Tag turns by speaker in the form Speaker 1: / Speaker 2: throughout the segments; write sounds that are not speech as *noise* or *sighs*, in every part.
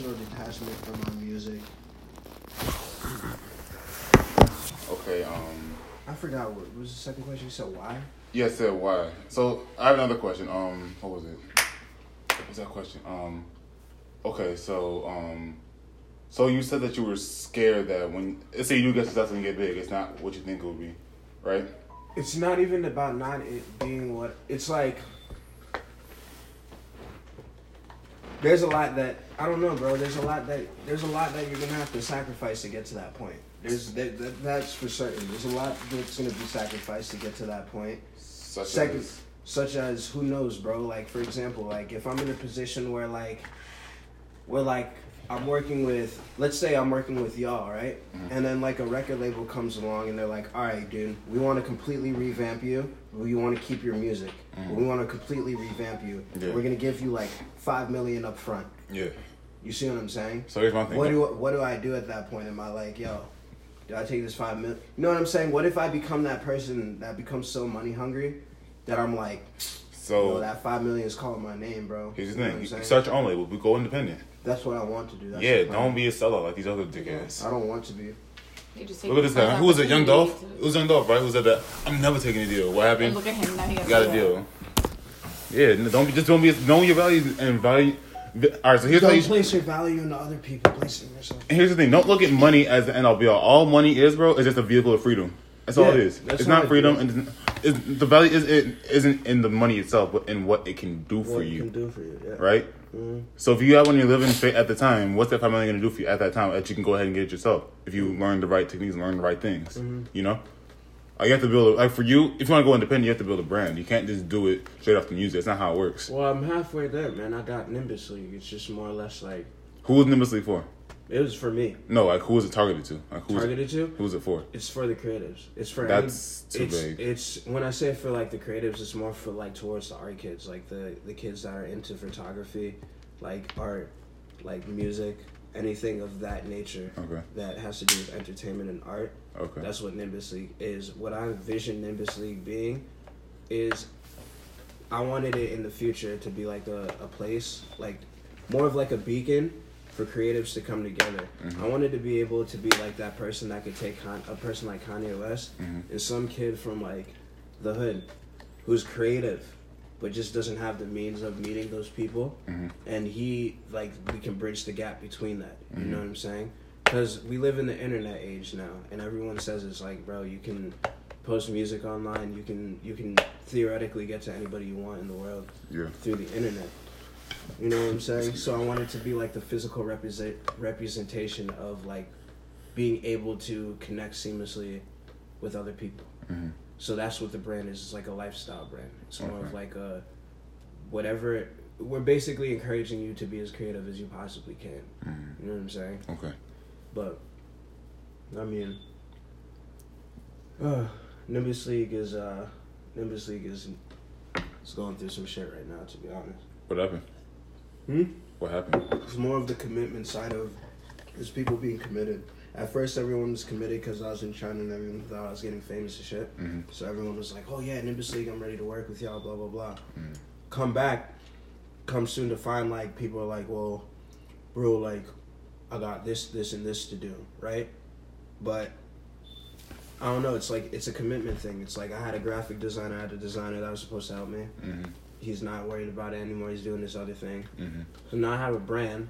Speaker 1: emotional detachment from my music.
Speaker 2: Okay. Um.
Speaker 1: I forgot what was the second question. You said why?
Speaker 2: Yeah, I said why. So I have another question. Um, what was it? What was that question? Um, okay, so um, so you said that you were scared that when let's say you do get successful and get big, it's not what you think it would be, right?
Speaker 1: It's not even about not it being what it's like. There's a lot that I don't know, bro. There's a lot that there's a lot that you're gonna have to sacrifice to get to that point. There's that, that that's for certain. There's a lot that's gonna be sacrificed to get to that point.
Speaker 2: Such
Speaker 1: Second,
Speaker 2: as
Speaker 1: such as who knows, bro? Like for example, like if I'm in a position where like, where like I'm working with, let's say I'm working with y'all, right?
Speaker 2: Mhm.
Speaker 1: And then like a record label comes along and they're like, all right, dude, we want to completely revamp you. We want to keep your music.
Speaker 2: Mhm.
Speaker 1: We want to completely revamp you.
Speaker 2: Yeah.
Speaker 1: We're gonna give you like five million up front.
Speaker 2: yeah.
Speaker 1: You see what I'm saying?
Speaker 2: So here's my thing.
Speaker 1: What do what do I do at that point? Am I like, yo, do I take this five mil? You know what I'm saying? What if I become that person that becomes so money hungry that I'm like,
Speaker 2: so
Speaker 1: yo, that five million is calling my name, bro.
Speaker 2: here's the
Speaker 1: You know
Speaker 2: thing:
Speaker 1: what
Speaker 2: you
Speaker 1: I'm saying?
Speaker 2: start your label. We go independent.
Speaker 1: That's what I want to do. That's
Speaker 2: yeah, don't be a sellout like these other dickheads.
Speaker 1: I don't want to be.
Speaker 3: Just
Speaker 2: Look at this guy. Who was it? Young Dolph.
Speaker 3: opportunity
Speaker 2: It was Young Dolph, right? Who said that? I'm never taking a deal. What happened?
Speaker 3: And look at him now. He got,
Speaker 2: got a deal. Yeah, don't be just don't be know your values and value. All right, so here's
Speaker 1: Don't
Speaker 2: you.
Speaker 1: place your value into other people. Place it in yourself.
Speaker 2: And here's the thing: don't look at money as the end all be all. All money is, bro, is just a vehicle of freedom. That's all it is. It's not freedom, and it's, the value is it isn't in the money itself, but in what it can do for
Speaker 1: what
Speaker 2: you,
Speaker 1: it can do for you. Yeah.
Speaker 2: right?
Speaker 1: Mhm.
Speaker 2: So if you have when you're living at the time, what's that five million gonna do for you at that time? That you can go ahead and get it yourself if you learn the right techniques, and learn the right things.
Speaker 1: Mm-hmm.
Speaker 2: You know, Like, you have to build a, like for you. If you want to go independent, you have to build a brand. You can't just do it straight off the music. That's not how it works.
Speaker 1: Well, I'm halfway there, man. I got Nimbus League. It's just more or less like
Speaker 2: Who was Nimbus League for?
Speaker 1: it was for me.
Speaker 2: No, like who was it targeted to? Like who's
Speaker 1: Targeted to.
Speaker 2: Who was it for?
Speaker 1: It's for the creatives. It's for
Speaker 2: That's
Speaker 1: any,
Speaker 2: too
Speaker 1: it's,
Speaker 2: vague.
Speaker 1: It's when I say for like the creatives, it's more for like towards the art kids, like the the kids that are into photography, like art, like music, anything of that nature
Speaker 2: Okay.
Speaker 1: that has to do with entertainment and art.
Speaker 2: Okay.
Speaker 1: That's what Nimbus League is. What I envision Nimbus League being is I wanted it in the future to be like a, a place, like more of like a beacon for creatives to come together.
Speaker 2: Mhm.
Speaker 1: I wanted to be able to be like that person that could take Con- a person like Kanye West
Speaker 2: Mhm.
Speaker 1: and some kid from like the hood who's creative but just doesn't have the means of meeting those people
Speaker 2: Mhm.
Speaker 1: and he like we can bridge the gap between that you
Speaker 2: Mhm.
Speaker 1: know what i'm saying because we live in the internet age now and everyone says it's like bro you can post music online you can you can theoretically get to anybody you want in the world
Speaker 2: Yeah.
Speaker 1: through the internet you know what i'm saying so i wanted to be like the physical represent representation of like being able to connect seamlessly with other people
Speaker 2: Mhm.
Speaker 1: So that's what the brand is. It's like a lifestyle brand. It's more of like a whatever. We're basically encouraging you to be as creative as you possibly can.
Speaker 2: Mhm.
Speaker 1: You know what I'm saying?
Speaker 2: Okay.
Speaker 1: But I mean, uh, Nimbus League is uh, Nimbus League is is going through some shit right now. To be honest,
Speaker 2: What happened?
Speaker 1: Hmm?
Speaker 2: What happened?
Speaker 1: it's more of the commitment side of is people being committed. At first, everyone was committed because I was in China and everyone thought I was getting famous and shit.
Speaker 2: Mhm.
Speaker 1: So everyone was like, "Oh yeah, Nimbus League, I'm ready to work with y'all." Blah blah blah.
Speaker 2: Mhm.
Speaker 1: Come back, come soon to find like people are like, "Well, bro, like, I got this, this, and this to do, right?" But I don't know. It's like it's a commitment thing. It's like I had a graphic designer, I had a designer that was supposed to help me.
Speaker 2: Mhm.
Speaker 1: He's not worried about it anymore. He's doing this other thing.
Speaker 2: Mhm.
Speaker 1: So now I have a brand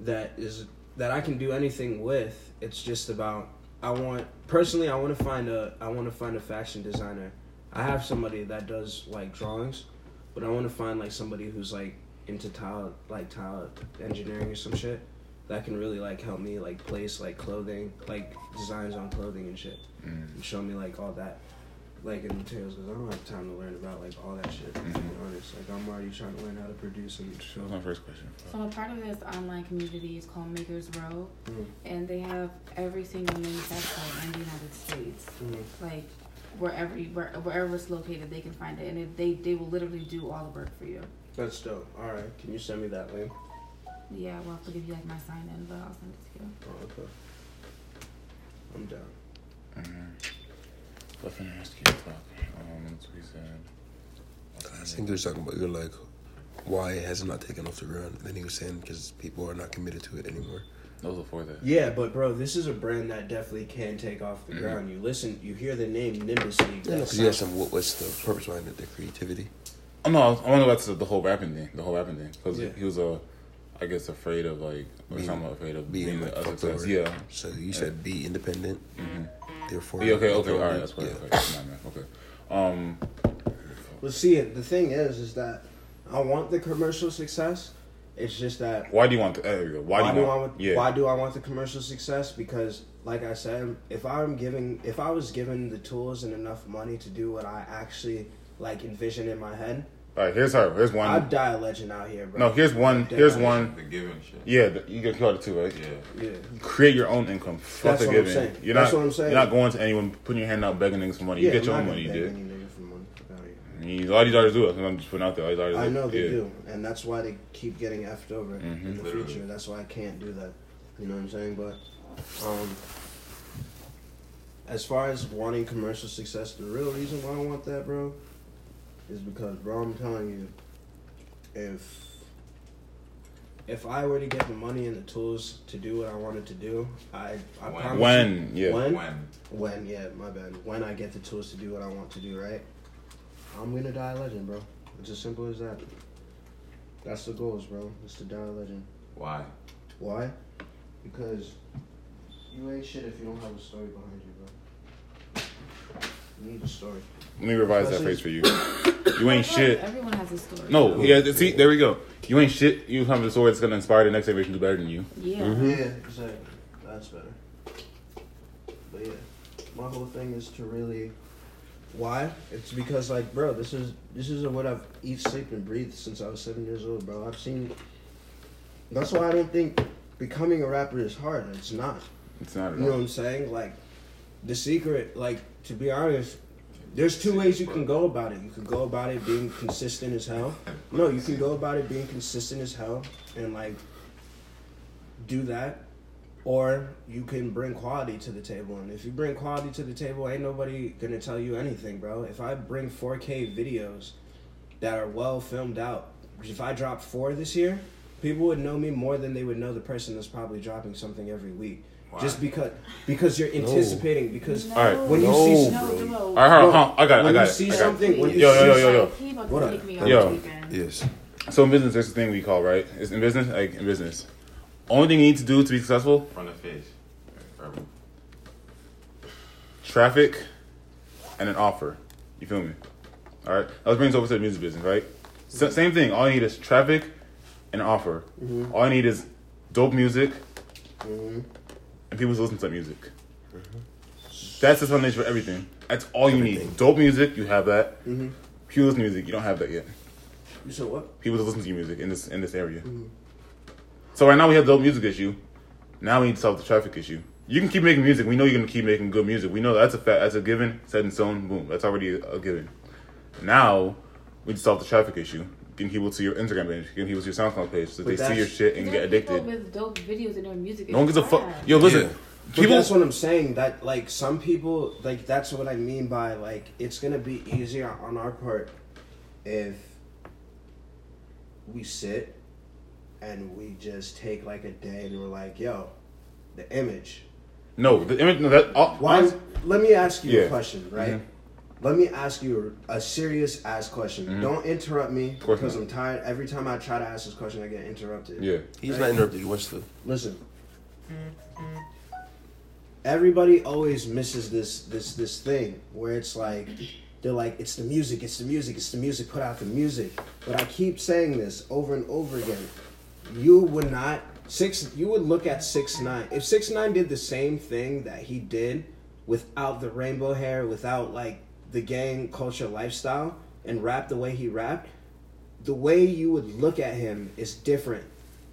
Speaker 1: that is that I can do anything with. It's just about I want personally I want to find a I want to find a fashion designer. I have somebody that does like drawings, but I want to find like somebody who's like into tile like tile engineering or some shit that can really like help me like place like clothing like designs on clothing and shit
Speaker 2: Mhm.
Speaker 1: and show me like all that like in the materials because I don't have time to learn about like all that shit. To be
Speaker 2: Mhm.
Speaker 1: honest, like I'm already trying to learn how to produce and show.
Speaker 2: That was my first question.
Speaker 3: So a part of this online community is called Makers Row,
Speaker 1: Mm.
Speaker 3: and they have every single manufacturer in the United States.
Speaker 1: Mm.
Speaker 3: Like wherever you, where, wherever it's located, they can find it, and it, they they will literally do all the work for you.
Speaker 1: That's dope. All right, can you send me that link?
Speaker 3: Yeah, well, I'll give you like my sign in, but I'll send it to you.
Speaker 1: Oh, okay. I'm down.
Speaker 2: Mhm. What can I ask you to talk? Um, so we said.
Speaker 4: I think he was talking about you're like why has it not taken off the ground? And then he was saying because people are not committed to it anymore.
Speaker 2: That was before that.
Speaker 1: Yeah, but bro, this is a brand that definitely can take off
Speaker 2: Mm-hmm.
Speaker 1: the ground. You listen, you hear the name Nimbus League.
Speaker 4: Yeah,
Speaker 1: that
Speaker 4: because you have
Speaker 1: sounds-
Speaker 4: some. What, what's the purpose behind it? The creativity.
Speaker 2: Oh no, I want to go back to the whole rapping thing. The whole rapping thing because
Speaker 1: Yeah.
Speaker 2: he was uh, I guess afraid of like or
Speaker 4: Being-
Speaker 2: somewhat afraid of
Speaker 4: Being
Speaker 2: being,
Speaker 4: like
Speaker 2: a success. Yeah.
Speaker 4: So you said be independent. Therefore.
Speaker 2: Yeah. Okay. Okay. all right, That's perfect. Okay. Nah, man, okay. Um.
Speaker 1: Well, see, the thing is, is that I want the commercial success. It's just that
Speaker 2: Why do you want? To, there we go. Why, do you
Speaker 1: I
Speaker 2: want?
Speaker 1: want,
Speaker 2: yeah.
Speaker 1: why do I want the commercial success? Because, like I said, if I'm giving, if I was given the tools and enough money to do what I actually like envision in my head,
Speaker 2: All right. Here's her. Here's one.
Speaker 1: I'd die a legend out here, bro.
Speaker 2: no. Here's one.
Speaker 1: Dead
Speaker 2: Here's one.
Speaker 5: The giving shit.
Speaker 2: Yeah. The, you get called it too, right?
Speaker 5: Yeah.
Speaker 1: Yeah.
Speaker 2: Create your own income. Fuck
Speaker 1: That's
Speaker 2: the
Speaker 1: what I'm saying.
Speaker 2: You're
Speaker 1: That's
Speaker 2: not.
Speaker 1: what I'm saying.
Speaker 2: You're not going to anyone putting your hand out begging niggas for money. You
Speaker 1: Yeah,
Speaker 2: get your
Speaker 1: I'm
Speaker 2: own
Speaker 1: not
Speaker 2: money. You
Speaker 1: gonna
Speaker 2: did.
Speaker 1: beg any nigga for money. Fuck.
Speaker 2: I mean, a lot of these artists do it. I'm just putting out there. All these artists
Speaker 1: I
Speaker 2: do.
Speaker 1: know they
Speaker 2: yeah.
Speaker 1: do, and that's why they keep getting effed over
Speaker 2: Mhm.
Speaker 1: in the
Speaker 5: Literally.
Speaker 1: future. That's why I can't do that. You know what I'm saying? But um, as far as wanting commercial success, the real reason why I want that, bro, is because, bro, I'm telling you, if if I were to get the money and the tools to do what I wanted to do, I I
Speaker 5: When?
Speaker 1: promise
Speaker 2: When?
Speaker 1: you,
Speaker 2: Yeah.
Speaker 1: when
Speaker 5: When?
Speaker 1: when yeah, my bad. When I get the tools to do what I want to do, right? I'm gonna die a legend, bro. It's as simple as that. That's the goals, bro. It's to die a legend.
Speaker 5: Why?
Speaker 1: Why? Because you ain't shit if you don't have a story behind you, bro. You need a story.
Speaker 2: Let me revise that phrase for you. You ain't shit.
Speaker 3: Everyone has a story.
Speaker 2: No, yeah. See, there we go. You ain't shit. You have a story that's gonna inspire the next generation to do better than you.
Speaker 3: Yeah. Mm-hmm.
Speaker 1: Yeah, exactly. That's better. But yeah, my whole thing is to really. Why? It's because like, bro, this is this is what I've eat, sleep, and breathed since I was seven years old, bro. I've seen. That's why I don't think becoming a rapper is hard. It's not.
Speaker 2: It's not at
Speaker 1: You know what. I'm saying? Like, the secret, like, to be honest, there's two ways you can go about it. You could go about it being consistent as hell. No, you can go about it being consistent as hell and, like, do that. Or you can bring quality to the table. And if you bring quality to the table, ain't nobody gonna tell you anything, bro. If I bring 4K videos that are well filmed out, if I drop four this year, people would know me more than they would know the person that's probably dropping something every week. Just because because you're anticipating because
Speaker 3: No,
Speaker 2: All right.
Speaker 1: when you see
Speaker 3: no,
Speaker 4: bro.
Speaker 3: no.
Speaker 2: All right, hold on, hold on. I got it. I got
Speaker 1: you
Speaker 2: it.
Speaker 1: see
Speaker 2: I got
Speaker 1: something when you
Speaker 2: Yo, yo,
Speaker 1: see
Speaker 2: yo, yo.
Speaker 1: What
Speaker 3: to
Speaker 1: up?
Speaker 3: take me on
Speaker 2: Yo.
Speaker 4: Yes.
Speaker 2: So in business, there's a thing we call right. It's in business, like in business. Only thing you need to do to be successful:
Speaker 5: Front of face. Verbal.
Speaker 2: traffic and an offer. You feel me? All right. Let's bring this over to the music business, right? S- same thing. All you need is traffic and an offer. All you need is dope music
Speaker 1: Mhm.
Speaker 2: And people to listen to that music. That's the foundation for everything. That's all you need. Dope music, you have that.
Speaker 1: Mhm.
Speaker 2: People listen to music, you don't have that yet.
Speaker 1: You said what?
Speaker 2: People to listen to your music in this in this area. So right now we have the dope music issue. Now we need to solve the traffic issue. You can keep making music. We know you're gonna keep making good music. We know that's a fact. That's a given. Set in stone. Boom. That's already a given. Now we need to solve the traffic issue. Getting people to your Instagram page. Getting people to your SoundCloud page so
Speaker 1: But
Speaker 2: they see your shit and get
Speaker 3: are people
Speaker 2: addicted.
Speaker 3: with dope videos in their music.
Speaker 2: No one gives a fuck. Yo, listen.
Speaker 4: Yeah.
Speaker 1: But
Speaker 2: People.
Speaker 1: that's what I'm saying. That like some people like that's what I mean by like it's gonna be easier on our part if we sit and we just take like a day and we're like, yo, the image.
Speaker 2: No, the image. No, that. All,
Speaker 1: Why? Let me ask you
Speaker 2: Yeah.
Speaker 1: a question, right?
Speaker 2: Mhm.
Speaker 1: Let me ask you a serious ass question. Don't interrupt me
Speaker 2: Mm-hmm.
Speaker 1: because
Speaker 2: not.
Speaker 1: I'm tired. Every time I try to ask this question, I get interrupted.
Speaker 2: Yeah.
Speaker 4: He's not interrupted. What's the.
Speaker 1: Listen. Everybody always misses this this this thing where it's like they're like it's the music, it's the music, it's the music, put out the music. But I keep saying this over and over again. You would not six you would look at six nine. If six nine did the same thing that he did without the rainbow hair, without like the gang culture lifestyle and rap the way he rapped, the way you would look at him is different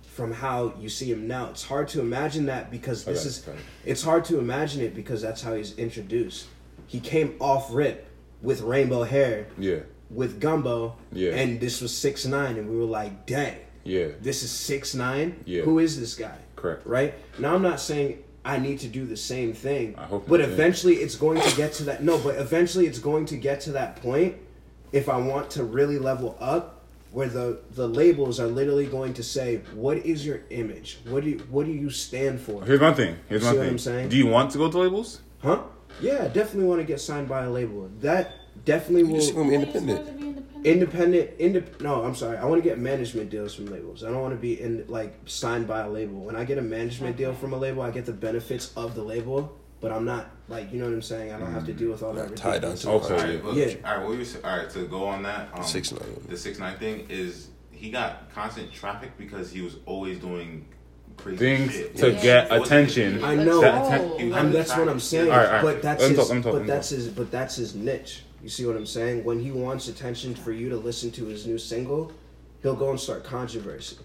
Speaker 1: from how you see him now. It's hard to imagine that because this
Speaker 2: Okay,
Speaker 1: is it's hard to imagine it because that's how he's introduced. He came off rip with rainbow hair,
Speaker 2: Yeah.
Speaker 1: with Gummo,
Speaker 2: Yeah.
Speaker 1: and this was six nine, and we were like, dang,
Speaker 2: Yeah.
Speaker 1: this is six nine.
Speaker 2: Yeah.
Speaker 1: Who is this guy?
Speaker 2: Correct.
Speaker 1: Right now, I'm not saying I need to do the same thing,
Speaker 2: I hope
Speaker 1: but
Speaker 2: not, yeah.
Speaker 1: eventually it's going to get to that. No, but eventually it's going to get to that point. If I want to really level up where the the labels are literally going to say, "What is your image? What do you, what do you stand for?"
Speaker 2: Here's one thing. Here's
Speaker 1: See
Speaker 2: one
Speaker 1: what
Speaker 2: thing.
Speaker 1: I'm saying?
Speaker 2: Do you want to go to labels?
Speaker 1: Huh? Yeah, definitely want to get signed by a label. That definitely
Speaker 4: You just
Speaker 1: will.
Speaker 4: want to be
Speaker 3: Why
Speaker 4: independent.
Speaker 3: Supposed to be independent?
Speaker 1: Independent, indep- No, I'm sorry. I want to get management deals from labels. I don't want to be in like signed by a label. When I get a management deal from a label, I get the benefits of the label, but I'm not like you know what I'm saying. I don't have to deal with all that.
Speaker 4: Not tied down
Speaker 1: ridiculous-
Speaker 4: to
Speaker 2: Okay.
Speaker 5: All right, look,
Speaker 1: Yeah.
Speaker 5: all right, what you say, all right, to go on that, um,
Speaker 4: Six nine.
Speaker 5: the six nine thing is he got constant traffic because he was always doing crazy
Speaker 2: Things
Speaker 5: shit.
Speaker 2: to
Speaker 3: Yeah.
Speaker 2: get
Speaker 5: Wasn't-
Speaker 2: attention.
Speaker 1: I know.
Speaker 2: That
Speaker 3: Oh.
Speaker 2: atten-
Speaker 5: he was
Speaker 1: And that's what I'm saying.
Speaker 2: All right, all right.
Speaker 1: But that's
Speaker 2: Let me
Speaker 1: his.
Speaker 2: talk, let me talk, let
Speaker 1: but
Speaker 2: me
Speaker 1: that's his. But that's his niche. You see what I'm saying? When he wants attention for you to listen to his new single, he'll go and start controversy.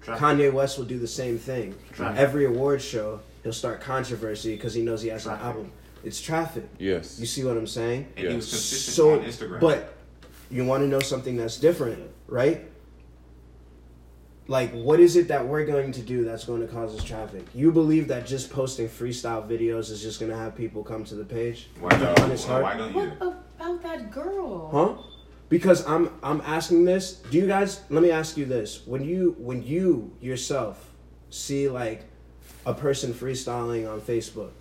Speaker 5: Traffic.
Speaker 1: Kanye West will do the same thing.
Speaker 5: Traffic.
Speaker 1: Every award show, he'll start controversy because he knows he has
Speaker 5: Traffic.
Speaker 1: an album. It's traffic.
Speaker 2: Yes.
Speaker 1: You see what I'm saying?
Speaker 5: and he was
Speaker 2: Yes.
Speaker 5: consistent
Speaker 1: So,
Speaker 5: on Instagram.
Speaker 1: but you want to know something that's different, right? Like, what is it that we're going to do that's going to cause us traffic? You believe that just posting freestyle videos is just going to have people come to the page?
Speaker 5: why don't,
Speaker 1: on his heart?
Speaker 5: why don't you?
Speaker 3: What about that girl?
Speaker 1: Huh? Because I'm I'm asking this. Do you guys? Let me ask you this: When you when you yourself see like a person freestyling on Facebook,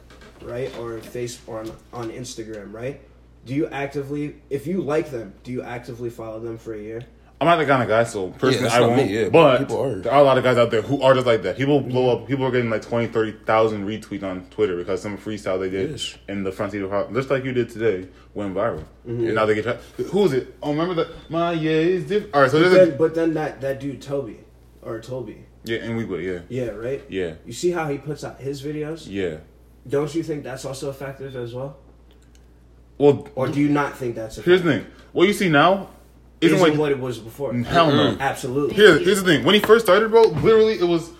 Speaker 1: right, or face on on Instagram, right? Do you actively, if you like them, do you actively follow them for a year?
Speaker 2: I'm not the kind of guy, so personally
Speaker 4: that's
Speaker 2: I won't.
Speaker 4: me, yeah,
Speaker 2: but
Speaker 4: people are.
Speaker 2: there are a lot of guys out there who are just like that. People blow up. People are getting like 20, 30,000 retweets on Twitter because some freestyle they did
Speaker 4: Yes.
Speaker 2: in the front seat of the car, just like you did today, went viral. Mm-hmm. And now they get. Tra- who is it? Oh, remember that? My yeah is different. All right, so
Speaker 1: But then,
Speaker 2: a
Speaker 1: but then that that dude Toby, or Toby,
Speaker 2: yeah, and we would yeah,
Speaker 1: yeah, right.
Speaker 2: yeah,
Speaker 1: You see how he puts out his videos?
Speaker 2: yeah.
Speaker 1: Don't you think that's also effective as well?
Speaker 2: Well,
Speaker 1: Or do you not think that's
Speaker 2: here's
Speaker 1: effective?
Speaker 2: the thing. What you see now isn't
Speaker 1: Isn't
Speaker 2: like
Speaker 1: what it was before. Mm-hmm.
Speaker 2: hell no. Mm-hmm.
Speaker 1: Absolutely.
Speaker 2: Here, here's the thing. When he first started, bro, literally it was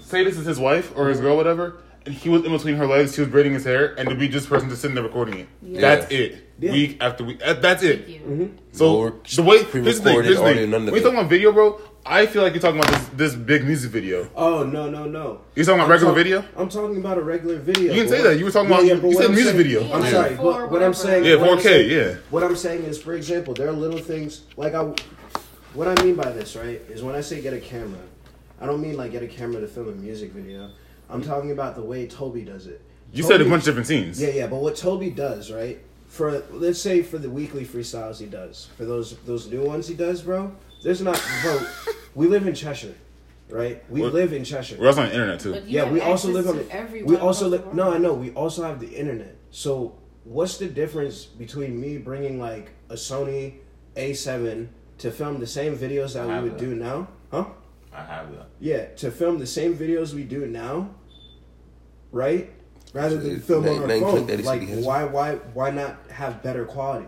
Speaker 2: say this is his wife or his mm-hmm. girl, whatever, and he was in between her legs. He was braiding his hair, and to be just person just sitting there recording it.
Speaker 3: Yeah.
Speaker 2: That's it.
Speaker 1: Yeah.
Speaker 2: Week after week. That's it.
Speaker 1: Mm-hmm.
Speaker 2: So
Speaker 4: Or
Speaker 2: the way here's the thing.
Speaker 4: pre-recorded
Speaker 2: Here's the
Speaker 4: audio,
Speaker 2: thing. When you
Speaker 4: it.
Speaker 2: talking about video, bro, I feel like you're talking about this this big music video.
Speaker 1: Oh no no no!
Speaker 2: You're talking about
Speaker 1: I'm
Speaker 2: regular
Speaker 1: talk-
Speaker 2: video?
Speaker 1: I'm talking about a regular video.
Speaker 2: You can
Speaker 1: but
Speaker 2: say that. You were talking
Speaker 1: Yeah,
Speaker 2: about-
Speaker 1: yeah,
Speaker 2: you
Speaker 1: but
Speaker 2: said
Speaker 1: I'm
Speaker 2: music
Speaker 1: saying-
Speaker 2: video.
Speaker 1: I'm
Speaker 3: Yeah,
Speaker 1: sorry.
Speaker 3: four,
Speaker 1: What, what I'm saying.
Speaker 2: Yeah, 4K.
Speaker 1: saying-
Speaker 2: Yeah.
Speaker 1: What I'm saying is, for example, there are little things like I. What I mean by this, right, is when I say get a camera, I don't mean like get a camera to film a music video. I'm talking about the way Toby does it.
Speaker 2: You said a bunch of different scenes.
Speaker 1: Yeah, yeah, but what Toby does, right? For let's say for the weekly freestyles he does, for those those new ones he does, bro. There's not, bro. we live in Cheshire, right? We
Speaker 2: What-
Speaker 1: live in Cheshire.
Speaker 2: We're also on the internet too.
Speaker 3: But you
Speaker 1: Yeah,
Speaker 3: have
Speaker 1: we also
Speaker 3: access
Speaker 1: live on
Speaker 3: to
Speaker 1: the.
Speaker 3: everyone
Speaker 1: We also
Speaker 3: across the
Speaker 1: live. No,
Speaker 3: world.
Speaker 1: I know. We also have the internet. So what's the difference between me bringing like a Sony A7 to film the same videos that
Speaker 5: I
Speaker 1: we
Speaker 5: have
Speaker 1: would
Speaker 5: that.
Speaker 1: do now? Huh?
Speaker 5: I have that.
Speaker 1: Yeah, to film the same videos we do now, right? Rather than
Speaker 4: It-
Speaker 1: film
Speaker 4: that-
Speaker 1: on our phone, like
Speaker 4: what he has.
Speaker 1: why, why, why not have better quality?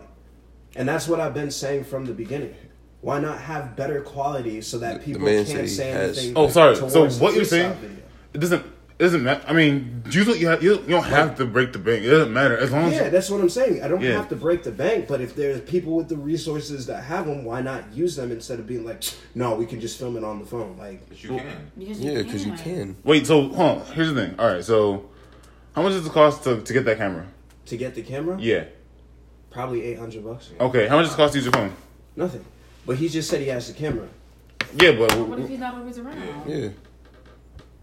Speaker 1: And that's what I've been saying from the beginning. Why not have better quality so that people
Speaker 4: man
Speaker 1: can't
Speaker 4: said
Speaker 1: say
Speaker 4: has-
Speaker 1: anything?
Speaker 2: Oh, sorry. So what you're saying?
Speaker 1: video.
Speaker 2: It doesn't. It doesn't matter. I mean, usually you have, you, you don't have to break the bank. It doesn't matter as long as
Speaker 1: Yeah, that's what I'm saying. I don't
Speaker 2: Yeah.
Speaker 1: have to break the bank, but if there's people with the resources that have them, why not use them instead of being like, *sniffs* no, we can just film it on the phone? Like,
Speaker 5: But you can.
Speaker 3: Because
Speaker 4: Yeah, because you can.
Speaker 2: Wait, so hold on. Here's the thing. All right, so how much does it cost to, to get that camera?
Speaker 1: to get the camera,
Speaker 2: Yeah.
Speaker 1: probably eight hundred bucks.
Speaker 2: Okay. How much does it cost to use your phone?
Speaker 1: Nothing. But he just said he has the camera.
Speaker 2: Yeah, but
Speaker 3: What if he's not always around?
Speaker 4: Yeah.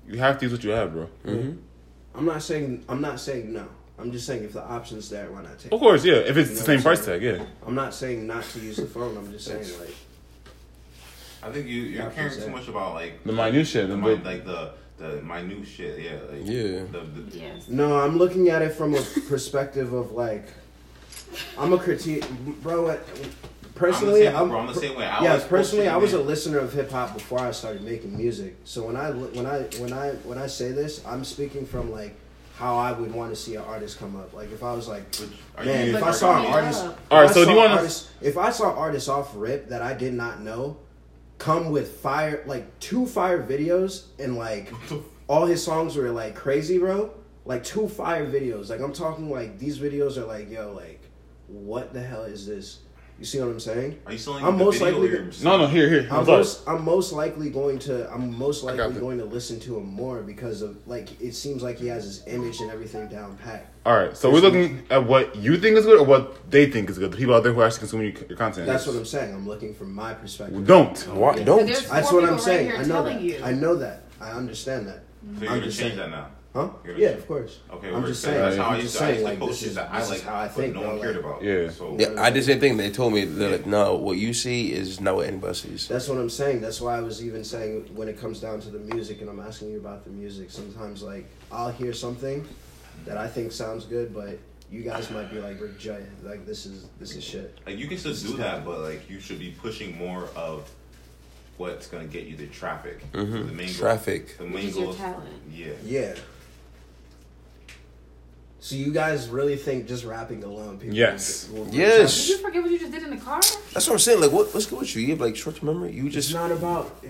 Speaker 2: you have to use what you have, bro.
Speaker 4: hmm
Speaker 1: I'm not saying I'm not saying no. I'm just saying if the option's there, why not take?
Speaker 2: Of course, yeah. If it's
Speaker 1: You
Speaker 2: the same price tag, yeah.
Speaker 1: I'm not saying not to use the phone. I'm just saying like
Speaker 5: I think you you're caring too much about like
Speaker 2: The minute shit,
Speaker 5: the
Speaker 2: the
Speaker 5: like the the minute shit. Yeah. Like,
Speaker 4: Yeah.
Speaker 5: The, the,
Speaker 3: Yes.
Speaker 1: no. I'm looking at it from a *laughs* perspective of like I'm a critique, bro. what- Personally,
Speaker 5: I'm the same,
Speaker 1: I'm,
Speaker 5: bro, I'm the same way. I
Speaker 1: yeah,
Speaker 5: always
Speaker 1: personally, I was a listener of hip hop before I started making music. So when I when I when I when I say this, I'm speaking from like how I would want to see an artist come up. Like if I was like,
Speaker 5: are
Speaker 1: man,
Speaker 5: you
Speaker 1: if I saw an artist,
Speaker 2: All right, so do you wanna-
Speaker 1: artists- if I saw artists off rip that I did not know, come with fire like two fire videos and like *laughs* all his songs were like crazy, bro. Like two fire videos. Like I'm talking like these videos are like, yo, like what the hell is this? You see what I'm saying?
Speaker 5: Are you selling
Speaker 1: I'm
Speaker 5: the
Speaker 1: most
Speaker 5: video
Speaker 1: likely
Speaker 5: or
Speaker 1: to-
Speaker 5: your
Speaker 2: No, no, here, here. I'm,
Speaker 1: I'm most, I'm most likely going to I'm most likely going to listen to him more because of like it seems like he has his image and everything down pat.
Speaker 2: All right, so we're looking at what you think is good or what they think is good. The people out there who are actually consuming your, your content.
Speaker 1: That's what I'm saying. I'm looking from my perspective.
Speaker 2: Don't.
Speaker 4: Why don't?
Speaker 1: That's what I'm
Speaker 3: people
Speaker 1: saying.
Speaker 3: Right
Speaker 1: I know that.
Speaker 3: you.
Speaker 1: I know that. I understand that.
Speaker 5: So you're
Speaker 1: I'm
Speaker 5: gonna
Speaker 1: just
Speaker 5: change
Speaker 1: saying.
Speaker 5: that now.
Speaker 1: Huh? Yeah, of course.
Speaker 5: Okay,
Speaker 1: I'm just
Speaker 5: saying
Speaker 1: saying.
Speaker 5: that's how
Speaker 1: I'm
Speaker 5: I
Speaker 1: just
Speaker 5: used to, I
Speaker 1: saying.
Speaker 5: used to
Speaker 1: Like this is
Speaker 5: that I
Speaker 1: this is
Speaker 5: like,
Speaker 1: how I think.
Speaker 5: no
Speaker 1: bro,
Speaker 5: one cared
Speaker 1: like-
Speaker 5: about.
Speaker 2: Yeah.
Speaker 5: So
Speaker 4: Yeah, I did the same thing. They told me they're like, no, what you see is not what anybody sees.
Speaker 1: That's what I'm saying. That's why I was even saying when it comes down to the music, and I'm asking you about the music. Sometimes, like I'll hear something that I think sounds good, but you guys might be like, "Rick J, like this is this is shit."
Speaker 5: like you can still do that, but like you should be pushing more of what's gonna get you the traffic.
Speaker 4: Mhm.
Speaker 5: The main goal-
Speaker 4: Traffic.
Speaker 5: The main goal. Yeah.
Speaker 1: Yeah. So you guys really think just rapping alone? People
Speaker 2: Yes.
Speaker 1: will- will-
Speaker 4: Yes.
Speaker 3: Did you forget what you just did in the car?
Speaker 4: That's what I'm saying. Like, what, what's good with you? You have like short term memory. You
Speaker 1: It's
Speaker 4: just
Speaker 1: not about.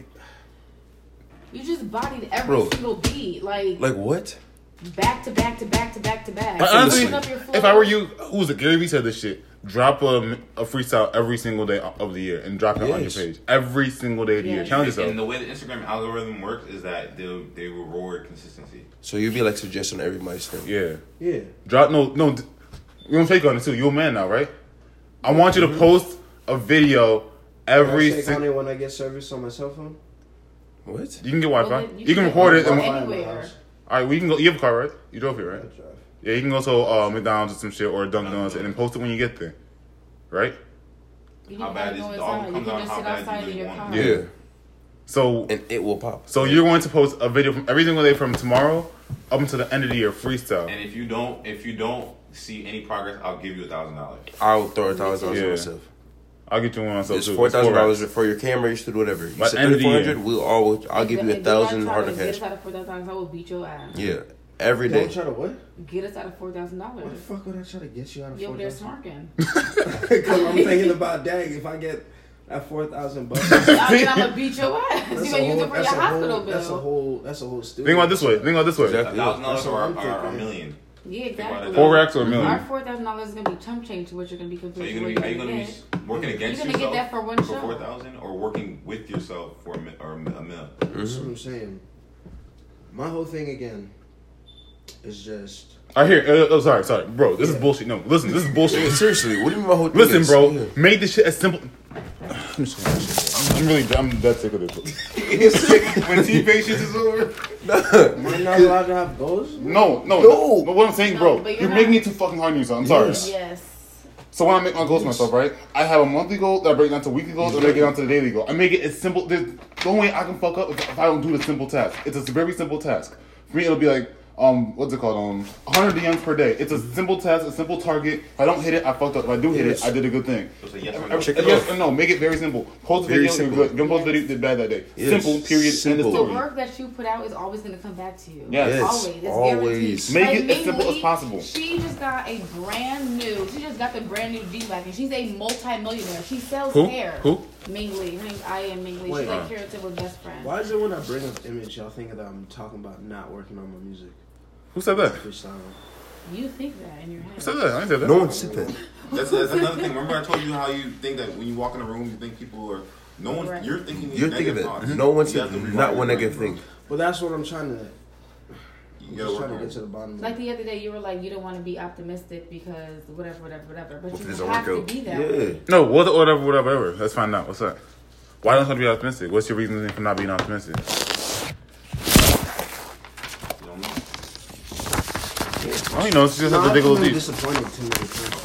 Speaker 3: You just bodied every
Speaker 4: Bro.
Speaker 3: single beat, like,
Speaker 4: like what?
Speaker 3: back to back to back to back to back.
Speaker 2: But honestly,
Speaker 3: up your
Speaker 2: if I were you, who was it? Gary Vee said this shit. Drop a, a freestyle every single day of the year and drop it on your page every single day of the year. Challenge yourself.
Speaker 5: And the way the Instagram algorithm works is that they they reward consistency.
Speaker 4: So you'd be like suggesting everybody's thing.
Speaker 2: Yeah.
Speaker 1: Yeah.
Speaker 2: Drop no no. You don't take on it too. You're a man now, right? I want you to mm-hmm. post a video every.
Speaker 1: Can I take
Speaker 2: si-
Speaker 1: on it when I get service on my cell phone.
Speaker 4: What?
Speaker 2: you can get
Speaker 3: Well,
Speaker 2: Wi-Fi.
Speaker 3: then
Speaker 2: you, can record it. And,
Speaker 1: Wi-Fi in my
Speaker 3: anywhere.
Speaker 2: all right, we can go. You have a car, right? You drove here,
Speaker 1: I
Speaker 2: right?
Speaker 1: Drive.
Speaker 2: Yeah, you can go to uh, McDonald's or some shit or Dunkin' Donuts and then post it when you get there, right?
Speaker 3: You
Speaker 5: How bad is-
Speaker 3: go
Speaker 5: it all.
Speaker 3: You
Speaker 5: comes
Speaker 3: can just
Speaker 5: how
Speaker 3: sit
Speaker 5: bad you
Speaker 3: outside in
Speaker 5: really
Speaker 3: your
Speaker 5: want
Speaker 3: car.
Speaker 5: it.
Speaker 2: Yeah. So
Speaker 4: And it will pop.
Speaker 2: So you're going to post a video from every single day from tomorrow up until the end of the year, freestyle.
Speaker 5: And if you don't, if you don't see any progress, I'll give you a thousand dollars.
Speaker 4: I'll throw a thousand dollars
Speaker 2: Yeah.
Speaker 4: on myself.
Speaker 2: I'll get you one myself
Speaker 4: It's
Speaker 2: too.
Speaker 4: four
Speaker 2: It's
Speaker 4: thousand dollars for your camera, your studio, whatever. You
Speaker 2: By
Speaker 4: said
Speaker 2: the end of the year.
Speaker 4: We'll all. I'll give you a
Speaker 3: If you're not
Speaker 4: thousand
Speaker 3: trying
Speaker 4: hard
Speaker 3: to Get
Speaker 4: cash.
Speaker 3: us out of four thousand. I will beat your ass.
Speaker 4: Yeah, every day.
Speaker 1: Don't try to what?
Speaker 3: Get us out of four thousand dollars.
Speaker 1: What the fuck would I try to get you out of
Speaker 3: You
Speaker 1: four
Speaker 3: over there
Speaker 1: thousand? Because *laughs* I'm thinking about, dang, if I get that four thousand bucks,
Speaker 3: I mean, I'm gonna beat your ass. *laughs*
Speaker 1: that's
Speaker 3: You gonna use it for your hospital
Speaker 1: whole,
Speaker 3: bill.
Speaker 1: that's a whole, that's a whole stupid.
Speaker 2: Think about this way. Think about this way.
Speaker 4: Exactly.
Speaker 5: thousand dollars
Speaker 1: That's
Speaker 5: or, or, or a million.
Speaker 3: Yeah, exactly.
Speaker 2: Four racks or a million.
Speaker 3: Our four thousand dollars is gonna be chump change to what you're gonna be
Speaker 5: So you're gonna be,
Speaker 3: you're
Speaker 5: you
Speaker 3: gonna
Speaker 5: gonna
Speaker 3: get.
Speaker 5: be working against
Speaker 3: You're gonna get that for one
Speaker 5: for
Speaker 3: show.
Speaker 5: four thousand, or working with yourself for a, mi- or a mi- a mil?
Speaker 1: That's what I'm saying. My whole thing again is just
Speaker 2: All right, here. Uh, oh, sorry, sorry, bro. This is bullshit. No, listen. This is
Speaker 4: Yeah,
Speaker 2: bullshit. *laughs*
Speaker 4: seriously, what do you mean my whole thing
Speaker 2: Listen, bro.
Speaker 4: Yeah.
Speaker 2: Make this shit as simple. I'm, just. I'm, I'm really. I'm that sick of this. *laughs* when T patience is over.
Speaker 1: we're not allowed to have goals.
Speaker 2: No, no,
Speaker 4: No.
Speaker 2: But what I'm saying,
Speaker 3: No,
Speaker 2: bro, you're,
Speaker 3: you're
Speaker 2: making it too fucking hard on yourself. I'm sorry.
Speaker 4: Yes.
Speaker 3: Yes.
Speaker 2: So when I make my goals for myself, right? I have a monthly goal that I break down to weekly goals and I break it down to the daily goal. I make it as simple. There's, the only way I can fuck up is if I don't do the simple task. It's a very simple task. For me, it'll be like, um, what's it called? Um, 100 DMs per day. It's a simple task, a simple target. If I don't hit it, I fucked up. If I do hit
Speaker 4: Yes.
Speaker 2: it, I did a good thing.
Speaker 5: So yes or no.
Speaker 4: Check it
Speaker 2: yes or no. Make it very simple. Post
Speaker 4: Very
Speaker 2: video,
Speaker 4: simple.
Speaker 2: you're good. Don't post
Speaker 1: Yes.
Speaker 2: video, did bad that day.
Speaker 4: Yes.
Speaker 2: Simple, period, end
Speaker 4: Simple.
Speaker 2: of
Speaker 3: The work that you put out is always gonna come back to you.
Speaker 2: Yes.
Speaker 4: Yes.
Speaker 3: Always. It's
Speaker 4: Always.
Speaker 2: Make
Speaker 3: Like
Speaker 2: it as simple as possible.
Speaker 3: She just got a brand new. She just got the brand new G Wagon. And she's a multi-millionaire. She sells
Speaker 2: Who?
Speaker 3: hair.
Speaker 2: Who?
Speaker 3: Ming Lee. Her name's I am Ming Lee.
Speaker 1: Wait.
Speaker 3: She's like Karen with best friend.
Speaker 1: Why is it when I bring up image, y'all think that I'm talking about not working on my music?
Speaker 2: Who said that?
Speaker 1: Freestyling.
Speaker 3: You think that in your head.
Speaker 2: Who said that? I ain't said that.
Speaker 4: No one said that.
Speaker 5: That's, that's another thing. Remember, I told you how you think that when you walk in a room, you think people are. No one.
Speaker 3: Right.
Speaker 5: You're thinking. these
Speaker 4: You're thinking
Speaker 5: negative
Speaker 4: that.
Speaker 5: thoughts.
Speaker 4: No one
Speaker 5: You
Speaker 4: said
Speaker 5: have to rewire
Speaker 4: not one
Speaker 5: brain,
Speaker 4: negative
Speaker 5: bro.
Speaker 4: thing.
Speaker 1: Well, that's what I'm trying to.
Speaker 5: You
Speaker 1: I'm
Speaker 5: gotta
Speaker 1: just
Speaker 5: work
Speaker 1: trying to
Speaker 5: on
Speaker 1: get to the bottom.
Speaker 3: Like the other day, you were like, you don't want to be optimistic because whatever, whatever, whatever. But
Speaker 4: If
Speaker 3: you
Speaker 4: doesn't
Speaker 3: have
Speaker 4: work
Speaker 3: to
Speaker 4: out.
Speaker 3: be that
Speaker 4: Yeah.
Speaker 3: way.
Speaker 2: No, whatever, whatever, whatever. Let's find out. What's that? Why don't you want to be optimistic? What's your reason for not being optimistic?
Speaker 5: You don't know.
Speaker 2: I don't know. It's just
Speaker 1: No,
Speaker 2: have to dig a little deep.
Speaker 1: disappointed too many times.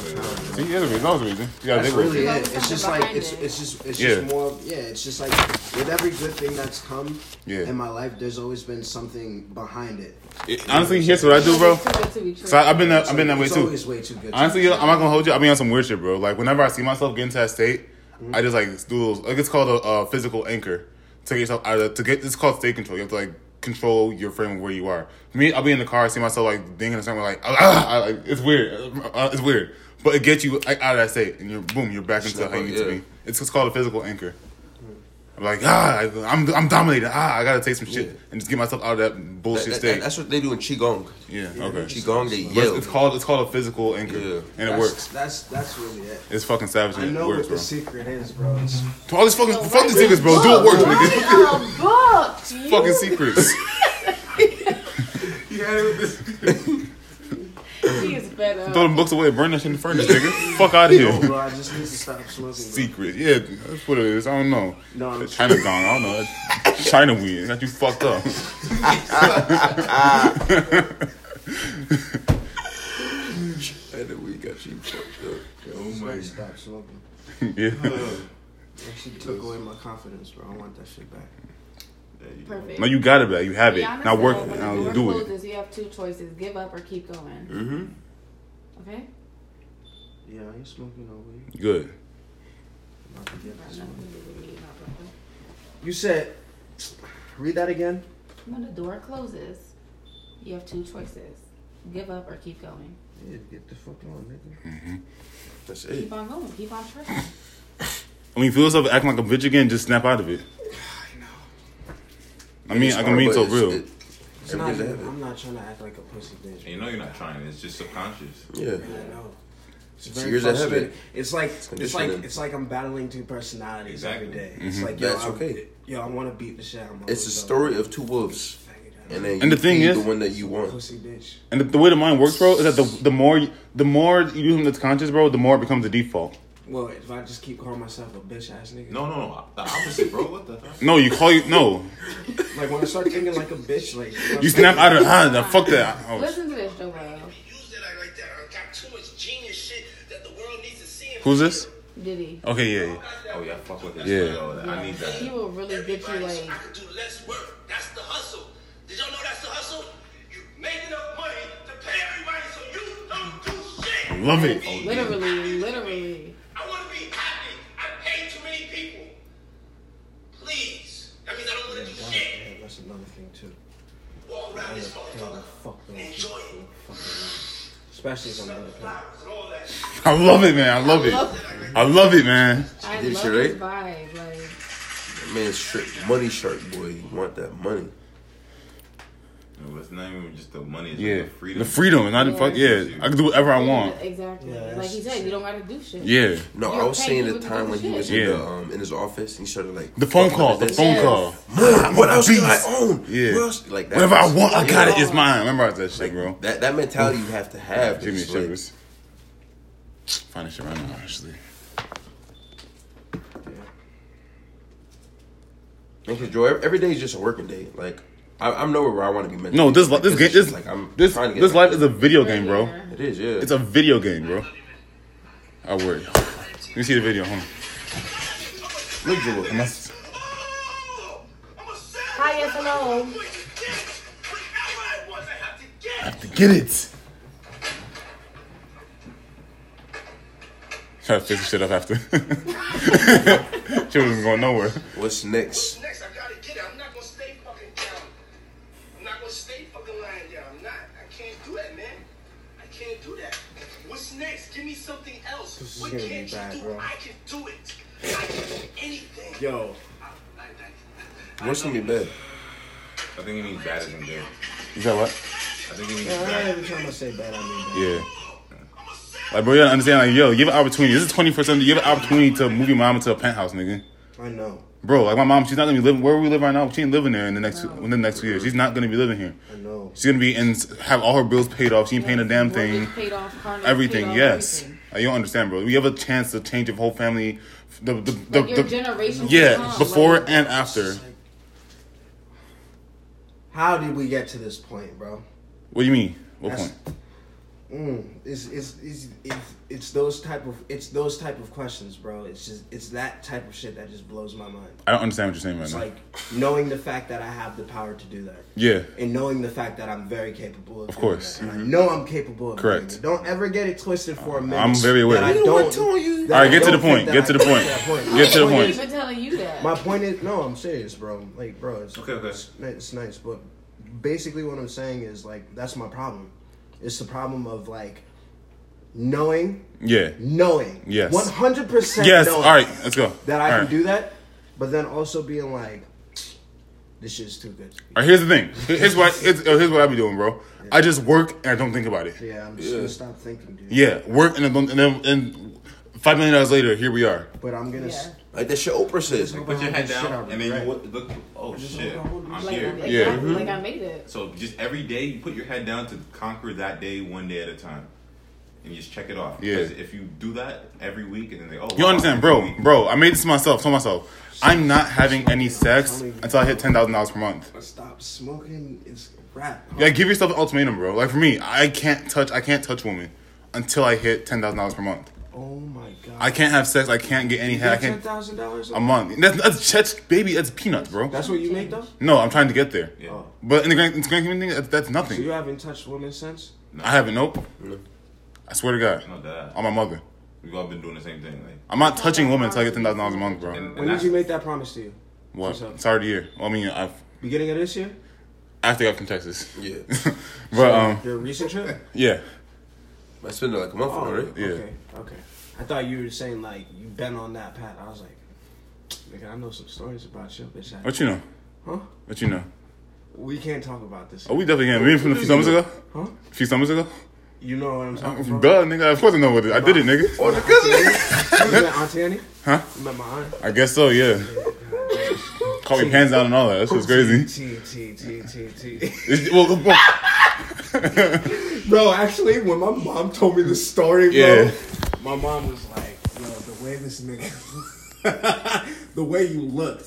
Speaker 2: See, yeah, there's a reason. That was a reason. You gotta
Speaker 1: That's
Speaker 2: dig
Speaker 1: really it. It's just like it's it's just it's
Speaker 2: Yeah.
Speaker 1: just more yeah. It's just like with every good thing that's come
Speaker 2: Yeah.
Speaker 1: in my life, there's always been something behind it.
Speaker 2: It- honestly, here's what I do, bro.
Speaker 3: It's too good to be true.
Speaker 2: So I, I've been that, I've been that way too.
Speaker 1: way too to
Speaker 2: Honestly, I'm not gonna hold you. I be on some weird shit, bro. Like whenever I see myself getting to that state,
Speaker 1: Mm-hmm.
Speaker 2: I just like do those. Like it's called a, uh physical anchor to get yourself out of. To get it's called state control. You have to like control your frame of where you are. For me, I'll be in the car, I see myself like dinging or something like, ah, I, like it's weird. Uh, it's weird, but it gets you like out of that state, and you're boom, you're back into how you need to be. It's, it's called a physical anchor. I'm like, ah, I- I'm I'm dominated. Ah, I gotta take some shit
Speaker 4: Yeah.
Speaker 2: and just get myself out of that bullshit
Speaker 4: That- that-
Speaker 2: state.
Speaker 4: that's what they do in qigong.
Speaker 2: yeah, okay.
Speaker 4: Qigong, they
Speaker 2: But
Speaker 4: yell.
Speaker 2: it's, it's called it's called a physical anchor,
Speaker 4: Yeah.
Speaker 2: and it works.
Speaker 1: That's that's really it.
Speaker 2: It's fucking savage.
Speaker 1: I
Speaker 2: And it works,
Speaker 1: what
Speaker 2: bro.
Speaker 1: the secret is, bro. It's
Speaker 2: All these fucking
Speaker 3: So
Speaker 2: fuck
Speaker 3: write
Speaker 2: these
Speaker 3: this
Speaker 2: niggas, bro. Do it
Speaker 3: book.
Speaker 2: work, nigga.
Speaker 3: Write a book. *laughs*
Speaker 2: Fucking secrets. *laughs*
Speaker 3: He *laughs* is better.
Speaker 2: Throw them books away, burn that shit in the furnace, nigga. Fuck out of
Speaker 1: no,
Speaker 2: here.
Speaker 1: bro. I just need to stop smoking. Bro.
Speaker 2: Secret, yeah, that's what it is. I don't know.
Speaker 1: No, I'm
Speaker 2: China gone. I don't know. That's China weed got you fucked up.
Speaker 4: And then we got you fucked up.
Speaker 1: Oh my. Stop smoking. *laughs*
Speaker 2: yeah.
Speaker 1: She took away my confidence, bro. I want that shit back.
Speaker 3: Perfect.
Speaker 2: No, you got it back. You have it.
Speaker 3: Rihanna
Speaker 2: Now work.
Speaker 3: said when
Speaker 2: Now do it.
Speaker 3: closes, You have two choices: give up or keep going.
Speaker 4: Mm-hmm.
Speaker 3: Okay.
Speaker 1: Yeah, I ain't smoking no weed.
Speaker 2: Good.
Speaker 1: I'm about to get
Speaker 3: Got
Speaker 1: this
Speaker 3: nothing
Speaker 1: one.
Speaker 3: to do with me, not broken.
Speaker 1: You said, read that again.
Speaker 3: When the door closes, you have two choices: give up or keep going.
Speaker 1: Yeah, get the fuck on, nigga. Mm-hmm.
Speaker 4: That's it.
Speaker 3: Keep on going. Keep on trusting.
Speaker 2: When *coughs* you feel yourself acting like a bitch again, just snap out of it. *sighs* I know. I mean, I can mean so real.
Speaker 1: It's not,
Speaker 4: Everything's
Speaker 1: even-
Speaker 4: happening.
Speaker 1: I'm not trying to act like a pussy bitch.
Speaker 5: And you know you're not trying. It's just subconscious.
Speaker 4: Yeah.
Speaker 1: I know. It's
Speaker 4: It's
Speaker 1: very
Speaker 4: years ahead of it.
Speaker 1: It's like it's like it's like I'm battling two personalities every
Speaker 5: Exactly.
Speaker 1: day. It's
Speaker 2: Mhm.
Speaker 1: like yo,
Speaker 4: That's
Speaker 1: I,
Speaker 4: okay.
Speaker 1: Yo, I want to beat the shit out of my.
Speaker 4: It's a story of two wolves, and then
Speaker 2: And the thing is-
Speaker 4: the one that you want.
Speaker 1: pussy bitch.
Speaker 2: And the, the way the mind works, bro, is that the the more you- the more you do something that's conscious, bro, the more it becomes the default.
Speaker 1: Well, if I just keep calling myself a bitch ass nigga,
Speaker 5: No, no, no. The opposite, bro. What the fuck?
Speaker 2: No, you call you no.
Speaker 1: like when I start thinking like a bitch, like know
Speaker 2: You snap out of ah, nah, fuck that. Oh,
Speaker 3: Listen to this, Joel.
Speaker 6: use it like, like that. I got too much genius shit that the world needs to see.
Speaker 2: who's this?
Speaker 3: Diddy.
Speaker 2: Okay, yeah, yeah.
Speaker 5: Oh yeah, fuck with this.
Speaker 2: Yeah.
Speaker 5: Yo, I need that.
Speaker 3: He will really get you like.
Speaker 6: I can do less work. That's the hustle. Did y'all know that's the hustle? You make enough money to pay everybody so you don't do shit.
Speaker 2: I love it.
Speaker 3: Literally, literally.
Speaker 6: I want to be happy. I pay too many people. Please. That means I don't want to do
Speaker 1: God,
Speaker 6: shit.
Speaker 1: Yeah, that's another thing too.
Speaker 6: Walk around this motherfucker.
Speaker 1: fuck
Speaker 6: Enjoy it.
Speaker 1: Fucking, especially if I'm
Speaker 6: Smell
Speaker 1: gonna
Speaker 6: the
Speaker 1: pay.
Speaker 6: flowers and all that.
Speaker 2: I love it, man. I love it. I love it, man.
Speaker 3: I
Speaker 4: Did
Speaker 3: love
Speaker 4: shit,
Speaker 3: his
Speaker 4: right?
Speaker 3: vibe. Like,
Speaker 4: That man's straight money shark boy. You want that money?
Speaker 5: No, it's not even just the money. It's
Speaker 2: Yeah,
Speaker 5: like the freedom.
Speaker 2: the freedom, not the fuck. Yeah, I can do whatever I want.
Speaker 3: Exactly.
Speaker 1: Yeah,
Speaker 3: like he said, you don't gotta do shit.
Speaker 2: Yeah,
Speaker 4: No,
Speaker 3: You're
Speaker 4: I was
Speaker 3: okay,
Speaker 4: saying the time
Speaker 3: do
Speaker 4: when he
Speaker 3: shit.
Speaker 4: was in, the, um, in his office and he started like
Speaker 2: the phone call, the phone
Speaker 3: Yes.
Speaker 2: call.
Speaker 4: More, what else do I own?
Speaker 2: Yeah.
Speaker 4: What else? Like that.
Speaker 2: Whatever I want, I got it. It's mine. Remember that shit, bro.
Speaker 4: That that mentality you have to have.
Speaker 2: Give me a
Speaker 4: It's like-
Speaker 2: shivers. Find shit right now, actually.
Speaker 4: Because Joe, every, every day is just a working day. Like I, I'm nowhere where I want to be mentally.
Speaker 2: No, this
Speaker 4: Like,
Speaker 2: this game,
Speaker 4: just
Speaker 2: this
Speaker 4: like I'm
Speaker 2: this
Speaker 4: trying to get
Speaker 2: this life is a video game, bro.
Speaker 3: Yeah.
Speaker 4: It is, yeah.
Speaker 2: It's a video game, bro. I worry. Let me see the video. Hold on.
Speaker 4: look, Joe.
Speaker 2: And
Speaker 6: Oh, I'm a savage.
Speaker 3: Hi, yes, hello.
Speaker 6: I'm going to get whatever I have to get.
Speaker 2: to get it. Try to fix the shit up after. *laughs* she wasn't going nowhere.
Speaker 4: What's next?
Speaker 6: Give me something else.
Speaker 1: This is
Speaker 6: what
Speaker 1: gonna be
Speaker 6: can't
Speaker 1: bad,
Speaker 6: you do?
Speaker 1: bro.
Speaker 6: I can do it. I can do anything.
Speaker 1: Yo,
Speaker 4: What's gonna be bad?
Speaker 5: I think he means bad as in good.
Speaker 2: You said what?
Speaker 5: I think he means
Speaker 1: yeah,
Speaker 5: bad.
Speaker 1: Every time I say bad. I mean, bad.
Speaker 2: Yeah. Like, bro, you gotta understand, like, yo, give an opportunity. This is 21st century. Give an opportunity to move your mom into a penthouse, nigga.
Speaker 1: I know.
Speaker 2: Bro, like, my mom, she's not gonna be living where we live right now. She ain't living there in the next within the next two years. She's not gonna be living here.
Speaker 1: I know.
Speaker 2: She's gonna be in have all her bills paid off. She ain't paying a damn thing.
Speaker 3: Paid off, car
Speaker 2: Everything,
Speaker 3: paid off,
Speaker 2: yes.
Speaker 3: everything.
Speaker 2: Uh, you don't understand, bro. We have a chance to change your whole family. The the the,
Speaker 3: Like your
Speaker 2: the-
Speaker 3: generation.
Speaker 2: yeah, before and after.
Speaker 1: How did we get to this point, bro?
Speaker 2: What do you mean? What
Speaker 1: That's-
Speaker 2: point?
Speaker 1: Mm, it's, it's, it's, it's, it's those type of it's those type of questions, bro. It's just it's that type of shit that just blows my mind.
Speaker 2: I don't understand what you're saying right
Speaker 1: It's
Speaker 2: now.
Speaker 1: like knowing the fact that I have the power to do that,
Speaker 2: yeah,
Speaker 1: and knowing the fact that I'm very capable of.
Speaker 2: Of
Speaker 1: doing
Speaker 2: course.
Speaker 1: that. and I know I'm capable of.
Speaker 2: Correct.
Speaker 1: Doing it. Don't ever get it twisted for a minute.
Speaker 2: I'm very aware.
Speaker 1: that I
Speaker 2: You
Speaker 4: know what
Speaker 1: don't.
Speaker 4: telling you-
Speaker 1: that
Speaker 2: All right, get to the point. Get to the point.
Speaker 1: point.
Speaker 2: Get to the point.
Speaker 3: I'm
Speaker 1: point
Speaker 2: point.
Speaker 3: even telling you that.
Speaker 1: My point is, no, I'm serious, bro. Like, bro, it's
Speaker 5: Okay, okay.
Speaker 1: It's, it's nice, but basically, what I'm saying is like that's my problem. It's the problem of like knowing,
Speaker 2: yeah,
Speaker 1: knowing,
Speaker 2: Yes.
Speaker 1: one hundred percent,
Speaker 2: yes. All right, let's go.
Speaker 1: that I
Speaker 2: All
Speaker 1: can
Speaker 2: right.
Speaker 1: do that, but then also being like, this shit's too good. to
Speaker 2: All right, here's the thing. Here's what here's, oh, here's what I be doing, bro. I just work and I don't think about it.
Speaker 1: Yeah, I'm just
Speaker 4: Yeah.
Speaker 1: gonna stop thinking, dude.
Speaker 2: Yeah, work and then and then and five million dollars later, here we are.
Speaker 1: But I'm gonna.
Speaker 3: Yeah.
Speaker 1: s-
Speaker 4: Like that shit Oprah says.
Speaker 1: Just
Speaker 5: Put your head
Speaker 1: Shit,
Speaker 5: down,
Speaker 1: I'm
Speaker 5: and then
Speaker 1: right.
Speaker 5: you look, look. Oh
Speaker 1: Just
Speaker 5: shit, I'm
Speaker 3: Like,
Speaker 5: here.
Speaker 3: exactly,
Speaker 2: Yeah.
Speaker 3: like I made it.
Speaker 5: So just every day, you put your head down to conquer that day, one day at a time, and you just check it off.
Speaker 2: Yeah.
Speaker 5: Because if you do that every week, and then they, oh,
Speaker 2: You
Speaker 5: wow,
Speaker 2: understand, bro?
Speaker 5: week-
Speaker 2: Bro, I made this to myself. Told myself, I'm not having any sex until I hit ten thousand dollars per month.
Speaker 1: Stop smoking. It's rap.
Speaker 2: Yeah, give yourself an ultimatum, bro. Like for me, I can't touch. I can't touch women until I hit ten thousand dollars per month.
Speaker 1: Oh my god.
Speaker 2: I can't have sex. I can't get any head. I
Speaker 1: Ten
Speaker 2: can't
Speaker 1: thousand dollars
Speaker 2: a month. That's, that's, that's baby. That's peanuts, bro.
Speaker 1: That's what you make though.
Speaker 2: No, I'm trying to get there.
Speaker 5: Yeah.
Speaker 1: Oh.
Speaker 2: But in the grand, in the grand scheme of things, that's, that's
Speaker 1: So
Speaker 2: nothing.
Speaker 1: you haven't touched women since? No.
Speaker 2: I haven't. Nope. I swear to God,
Speaker 5: Not that.
Speaker 2: on my mother.
Speaker 5: We've all been doing the same thing. Like,
Speaker 2: I'm not touching women until I get ten thousand dollars a month, bro.
Speaker 5: and, and
Speaker 1: When did
Speaker 5: that's-
Speaker 1: you make that promise to you?
Speaker 2: What?
Speaker 1: What's up?
Speaker 2: Start of the year. Well, I mean, I've
Speaker 1: Beginning of this year?
Speaker 2: after I got from Texas.
Speaker 4: Yeah. *laughs*
Speaker 2: but um,
Speaker 1: Your recent trip?
Speaker 2: yeah,
Speaker 4: I spent it like a month
Speaker 1: Oh,
Speaker 4: ago, right?
Speaker 2: Yeah.
Speaker 1: Okay, okay. I thought you were saying like you've been on that path. I was like, nigga, I know some stories about your bitch.
Speaker 2: what you know?
Speaker 1: Huh?
Speaker 2: What you know?
Speaker 1: We can't talk about this.
Speaker 2: Oh, we definitely can. We didn't from a few summers ago.
Speaker 1: Huh?
Speaker 2: A few summers ago.
Speaker 1: You know what I'm talking uh,
Speaker 2: Duh,
Speaker 1: about?
Speaker 2: nigga. Of course I know what it. I did it, nigga.
Speaker 4: Oh, the cousin.
Speaker 1: You met Auntie Annie?
Speaker 2: Huh?
Speaker 1: You met my aunt?
Speaker 2: I guess so. Yeah. Call me pants down and all that. That's shit's crazy.
Speaker 1: T T T T T. *laughs*
Speaker 2: Well, well, *laughs*
Speaker 1: Bro, actually, when my mom told me the story, bro,
Speaker 2: Yeah.
Speaker 1: my mom was like, "Yo, the way this nigga, *laughs* the way you looked,